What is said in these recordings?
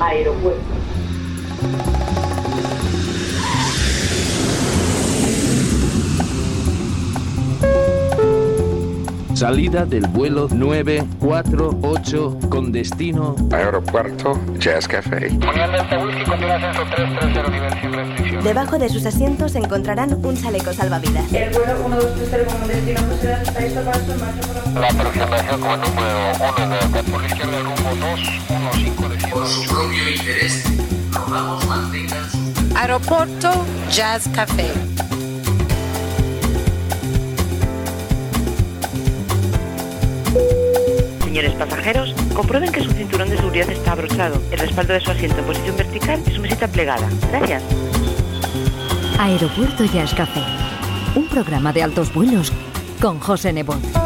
aeropuerto. Salida del vuelo 948 con destino Aeropuerto Jazz Café. Debajo de sus asientos encontrarán un chaleco salvavidas. El vuelo 1230 con destino está listo para su marcha La aproximación como número 1 de por la izquierda rumbo 215 Por su propio interés, rogamos mantengan su Aeropuerto Jazz Café. Señores pasajeros, comprueben que su cinturón de seguridad está abrochado, el respaldo de su asiento en posición vertical y su mesita plegada. Gracias. Aeropuerto Jazz Café. Un programa de altos vuelos con José Nebot.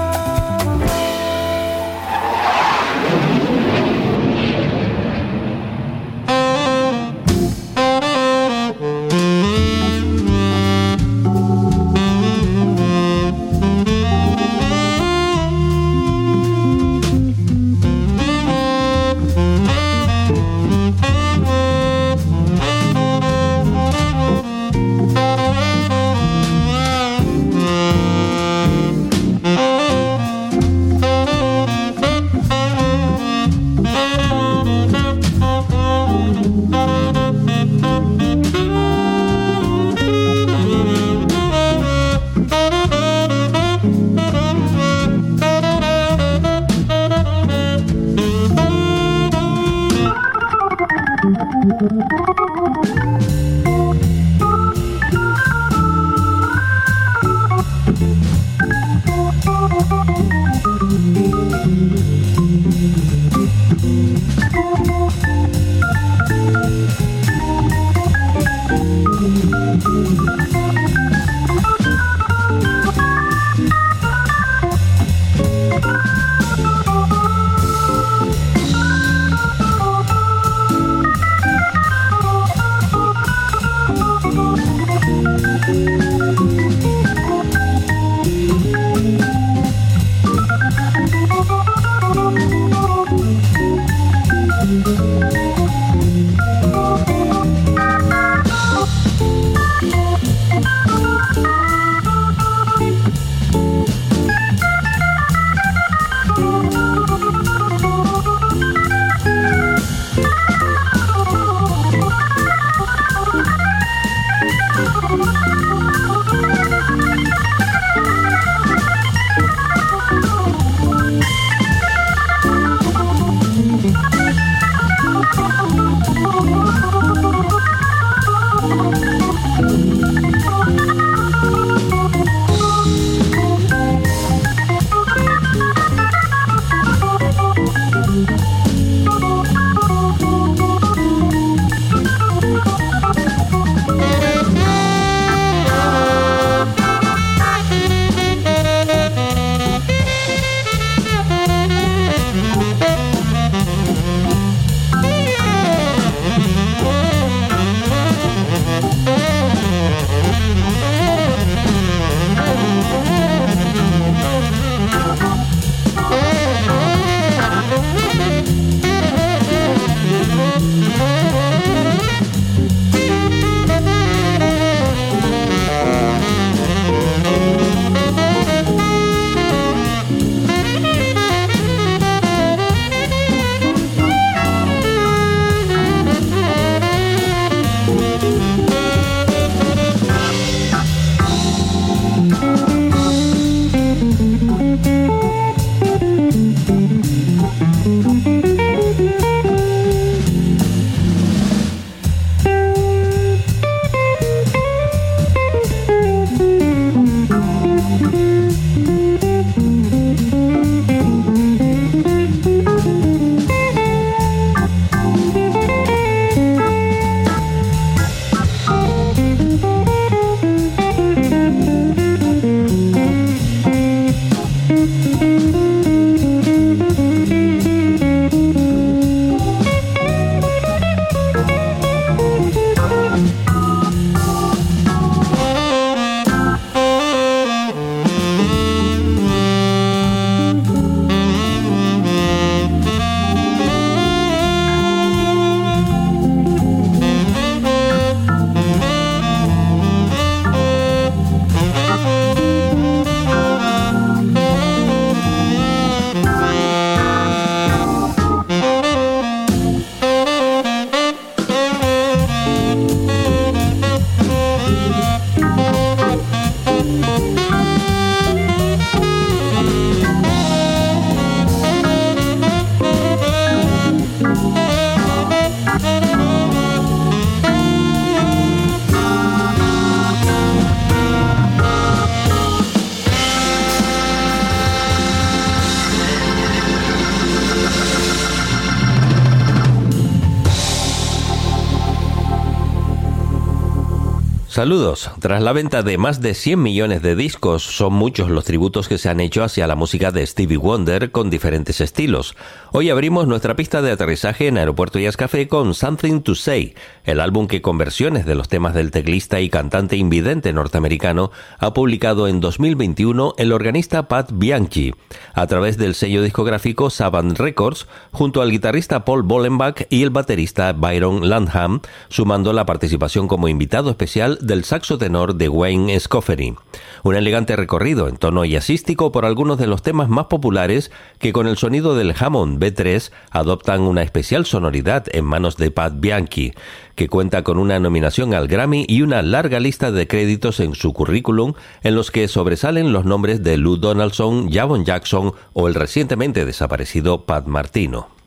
Saludos. Tras la venta de más de 100 millones de discos, son muchos los tributos que se han hecho hacia la música de Stevie Wonder con diferentes estilos. Hoy abrimos nuestra pista de aterrizaje en Aeropuerto Jazz Café con Something to Say, el álbum que con versiones de los temas del teclista y cantante invidente norteamericano ha publicado en 2021 el organista Pat Bianchi, a través del sello discográfico Savant Records, junto al guitarrista Paul Bollenbach y el baterista Byron Landham, sumando la participación como invitado especial del saxo tenor de Wayne Scoffery. Un elegante recorrido en tono jazzístico por algunos de los temas más populares que con el sonido del Hammond B3 adoptan una especial sonoridad en manos de Pat Bianchi, que cuenta con una nominación al Grammy y una larga lista de créditos en su currículum en los que sobresalen los nombres de Lou Donaldson, Javon Jackson o el recientemente desaparecido Pat Martino.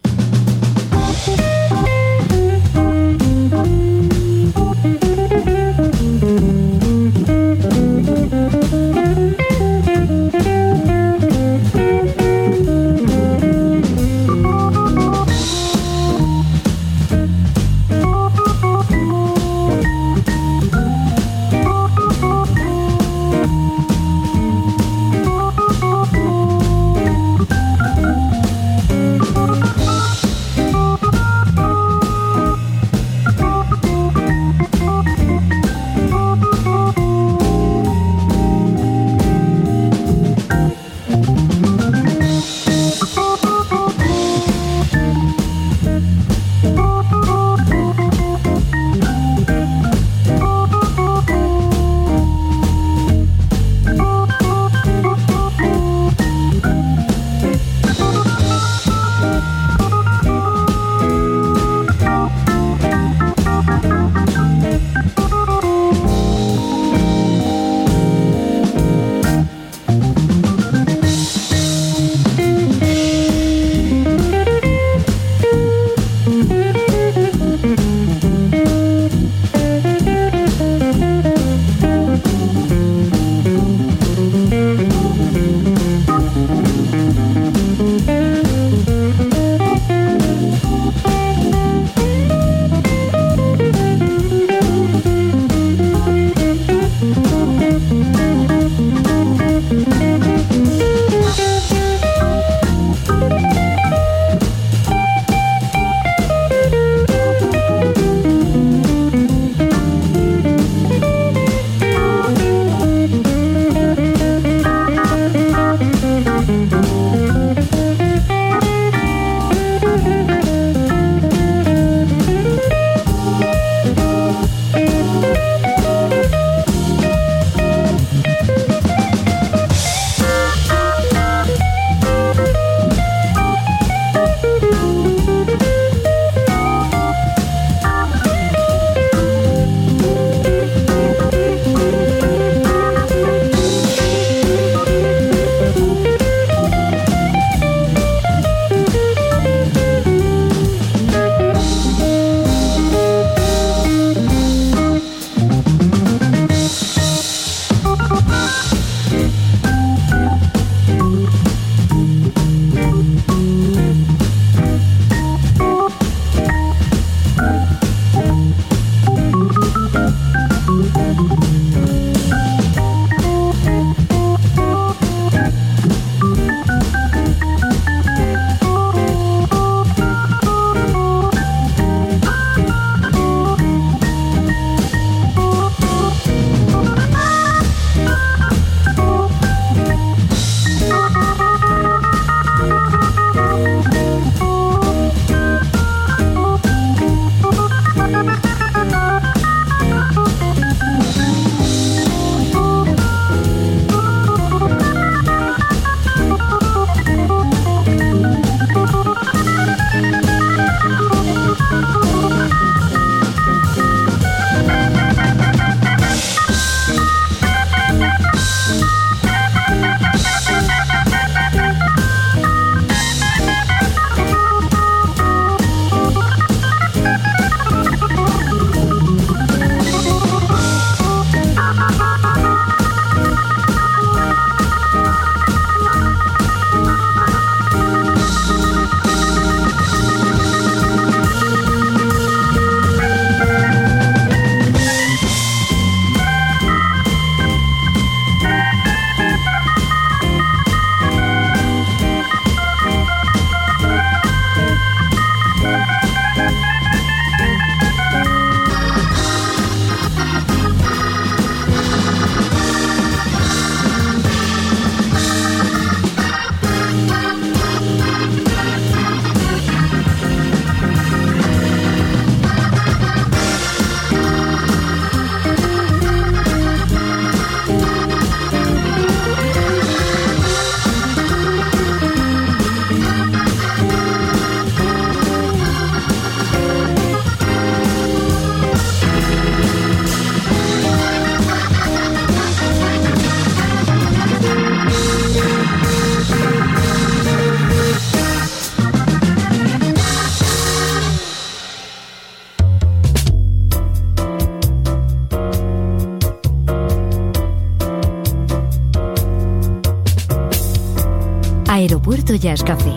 Aeropuerto Jazz Café.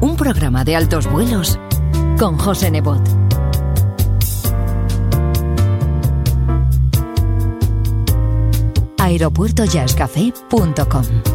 Un programa de altos vuelos con José Nebot. aeropuertojazzcafé.com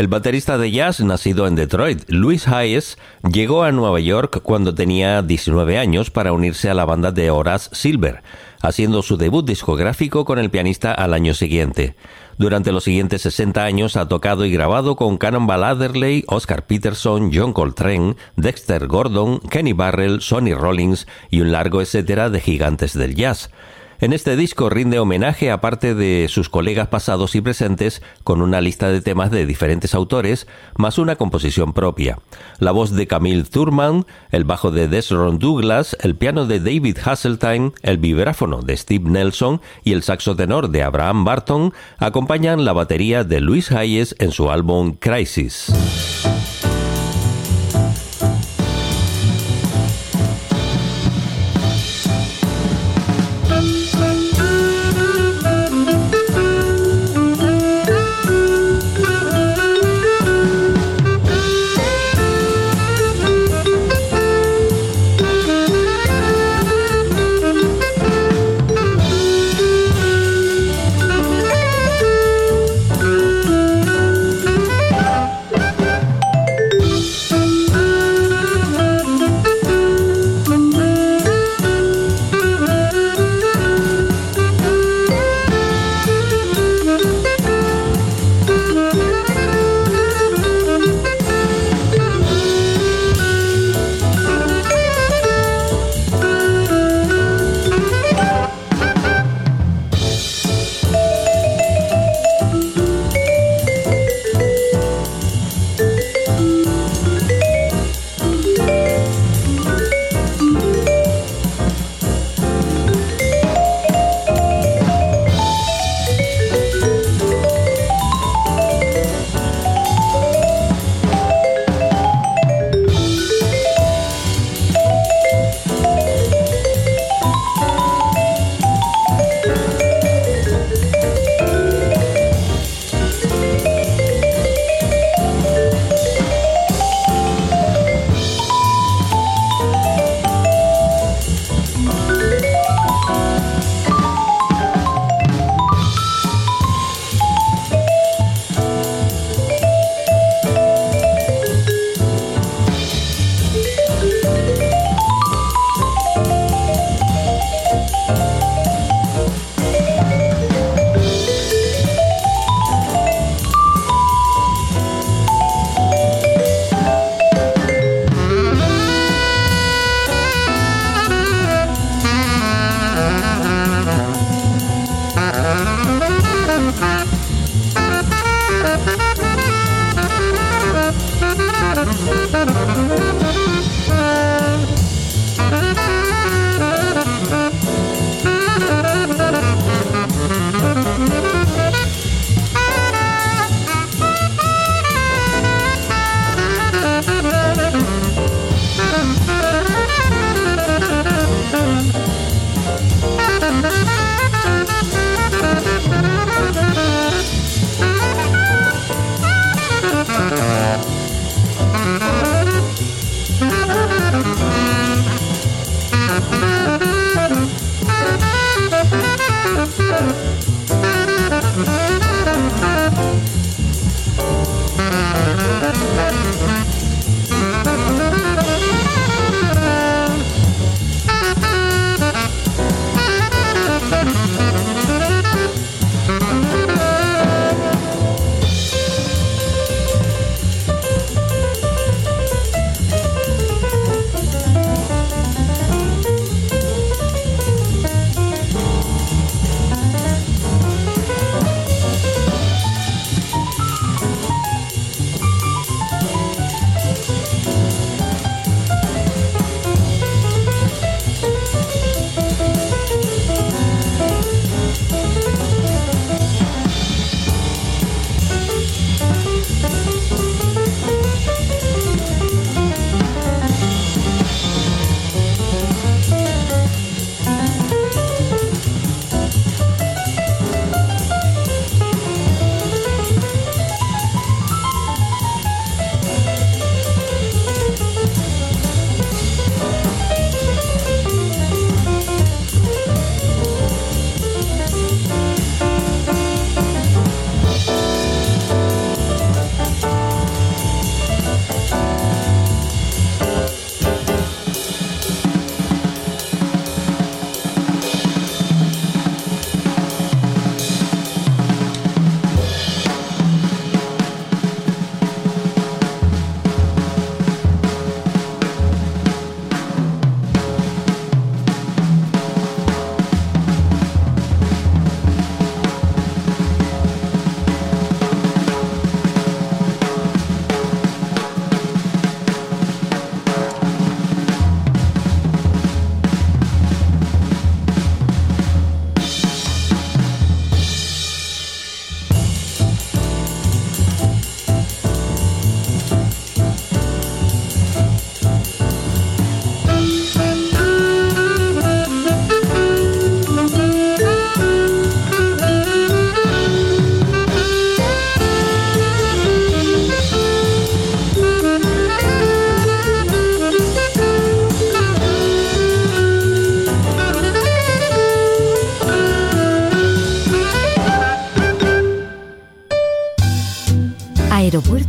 El baterista de jazz nacido en Detroit, Louis Hayes, llegó a Nueva York cuando tenía 19 años para unirse a la banda de Horace Silver, haciendo su debut discográfico con el pianista al año siguiente. Durante los siguientes 60 años ha tocado y grabado con Cannonball Adderley, Oscar Peterson, John Coltrane, Dexter Gordon, Kenny Barrell, Sonny Rollins y un largo etcétera de gigantes del jazz. En este disco rinde homenaje a parte de sus colegas pasados y presentes con una lista de temas de diferentes autores, más una composición propia. La voz de Camille Thurman, el bajo de Desron Douglas, el piano de David Hasseltine, el vibráfono de Steve Nelson y el saxo tenor de Abraham Barton acompañan la batería de Luis Hayes en su álbum Crisis.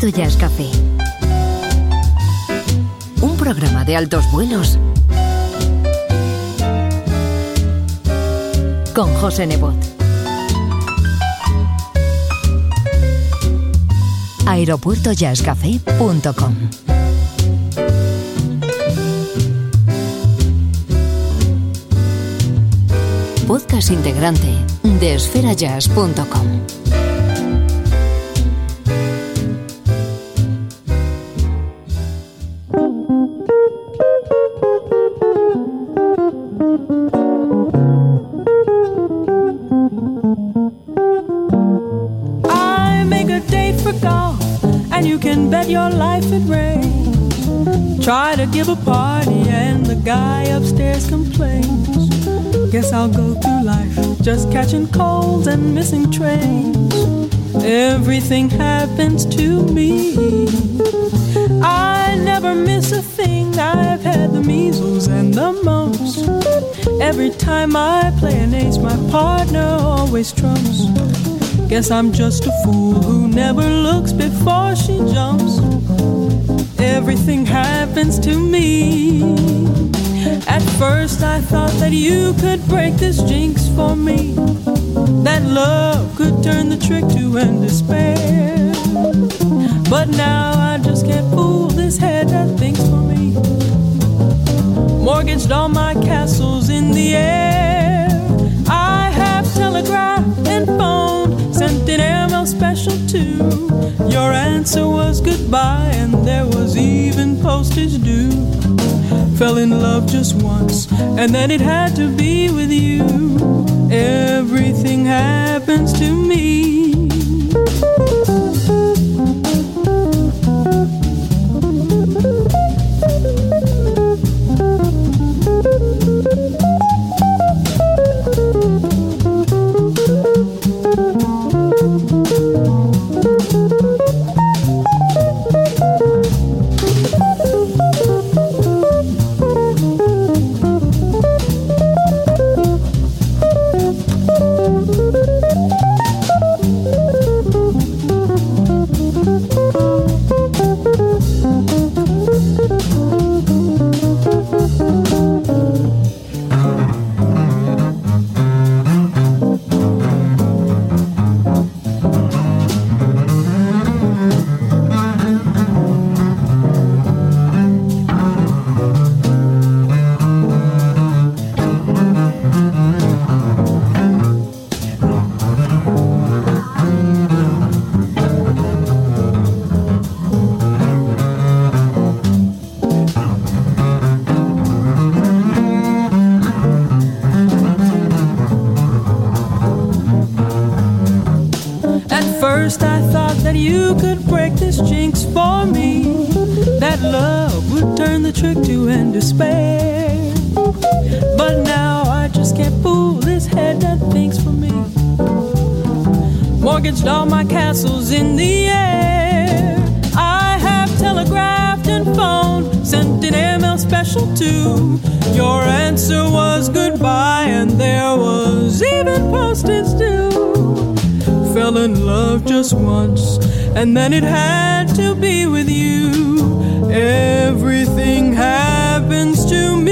Jazz Café. Un programa de altos vuelos con José Nebot. aeropuertojazzcafé.com Podcast integrante de esferajazz.com Guess I'll go through life just catching colds and missing trains. Everything happens to me. I never miss a thing. I've had the measles and the mumps. Every time I play an ace, my partner always trumps. Guess I'm just a fool who never looks before she jumps. Everything happens to me. At first, I thought that you could break this jinx for me. That love could turn the trick to end despair. But now I just can't fool this head that thinks for me. Mortgaged all my castles in the air. I have telegraphed and phoned, sent an airmail special too. Your answer was goodbye, and there was even postage due. Fell in love just once, and then it had to be with you. In love just once, and then it had to be with you. Everything happens to me.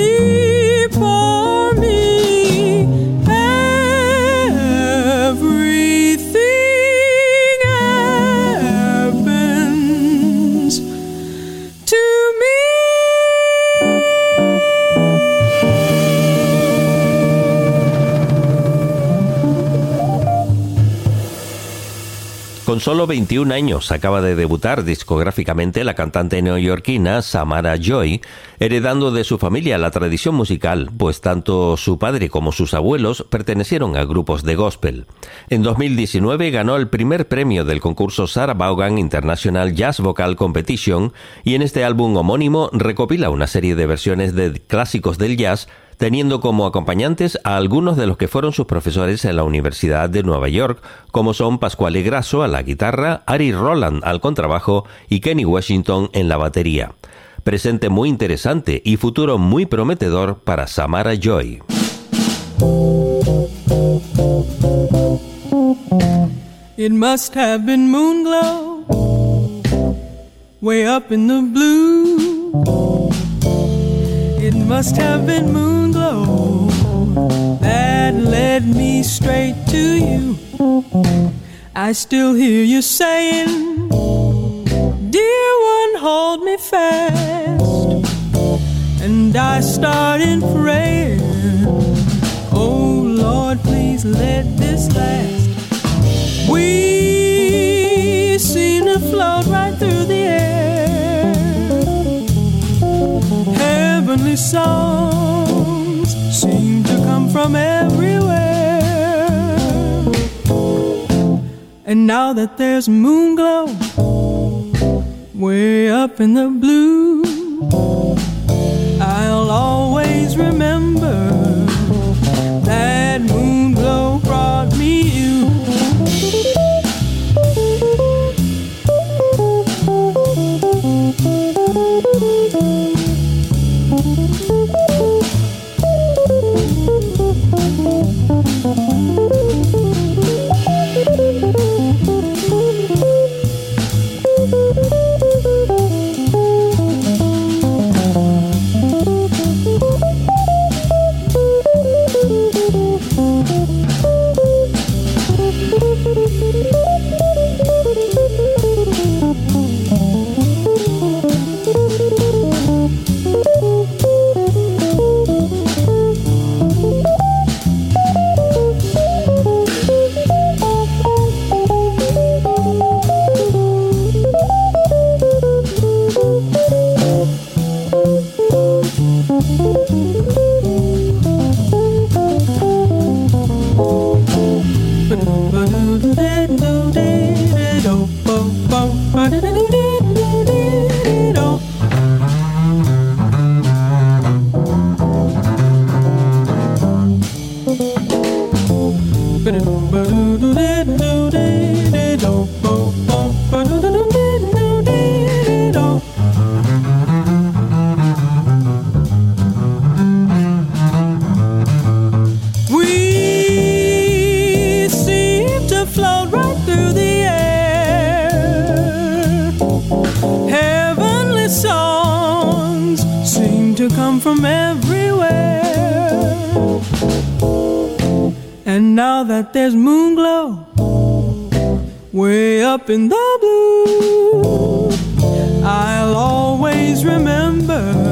Con solo 21 años acaba de debutar discográficamente la cantante neoyorquina Samara Joy, heredando de su familia la tradición musical, pues tanto su padre como sus abuelos pertenecieron a grupos de gospel. En 2019 ganó el primer premio del concurso Sarah Vaughan International Jazz Vocal Competition y en este álbum homónimo recopila una serie de versiones de clásicos del jazz teniendo como acompañantes a algunos de los que fueron sus profesores en la Universidad de Nueva York, como son Pascual Grasso a la guitarra, Ari Roland al contrabajo y Kenny Washington en la batería. Presente muy interesante y futuro muy prometedor para Samara Joy. Way up in the blue. That led me straight to you. I still hear you saying, Dear one, hold me fast. And I started praying, Oh Lord, please let this last. We seem to float right through the air. Heavenly come from everywhere. And now that there's moon glow way up in the blue, now that there's moon glow way up in the blue, I'll always remember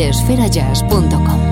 de esferajazz.com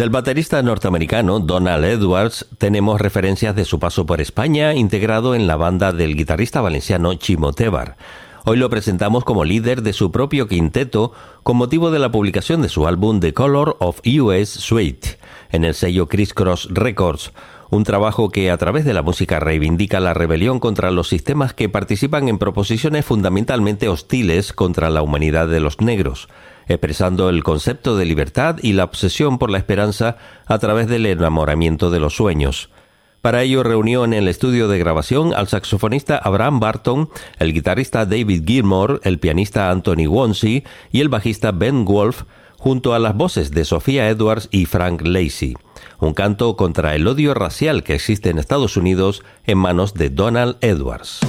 Del baterista norteamericano Donald Edwards tenemos referencias de su paso por España, integrado en la banda del guitarrista valenciano Chimo Tebar. Hoy lo presentamos como líder de su propio quinteto con motivo de la publicación de su álbum The Color of US Suite en el sello Criss Cross Records, un trabajo que a través de la música reivindica la rebelión contra los sistemas que participan en proposiciones fundamentalmente hostiles contra la humanidad de los negros expresando el concepto de libertad y la obsesión por la esperanza a través del enamoramiento de los sueños. Para ello reunió en el estudio de grabación al saxofonista Abraham Barton, el guitarrista David Gilmore, el pianista Anthony Wonsey y el bajista Ben Wolf, junto a las voces de Sofía Edwards y Frank Lacey. Un canto contra el odio racial que existe en Estados Unidos en manos de Donald Edwards.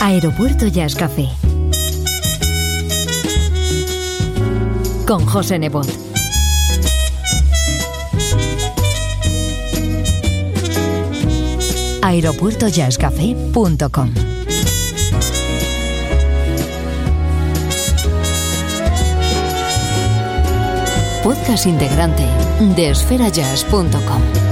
Aeropuerto Jazz Café. Con José Nebot. aeropuertojazzcafé.com Podcast integrante de esferajazz.com.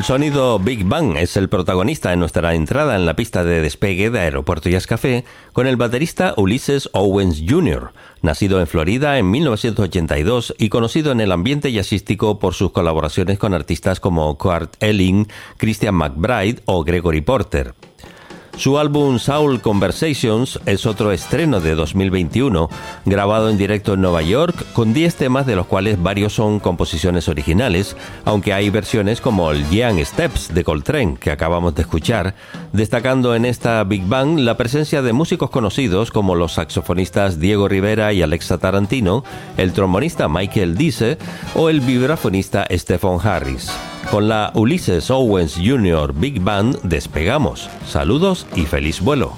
El sonido Big Bang es el protagonista en nuestra entrada en la pista de despegue de Aeropuerto Jazz Café con el baterista Ulysses Owens Jr., nacido en Florida en 1982 y conocido en el ambiente jazzístico por sus colaboraciones con artistas como Kurt Elling, Christian McBride o Gregory Porter. Su álbum Soul Conversations es otro estreno de 2021, grabado en directo en Nueva York, con 10 temas de los cuales varios son composiciones originales, aunque hay versiones como el Young Steps de Coltrane que acabamos de escuchar, destacando en esta Big Bang la presencia de músicos conocidos como los saxofonistas Diego Rivera y Alexa Tarantino, el trombonista Michael Dice o el vibrafonista Stephen Harris. Con la Ulysses Owens Jr. Big Band despegamos. Saludos y feliz vuelo.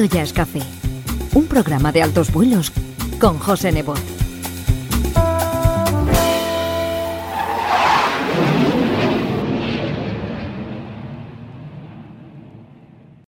Aeropuerto Jazz Café. Un programa de altos vuelos con José Nebot.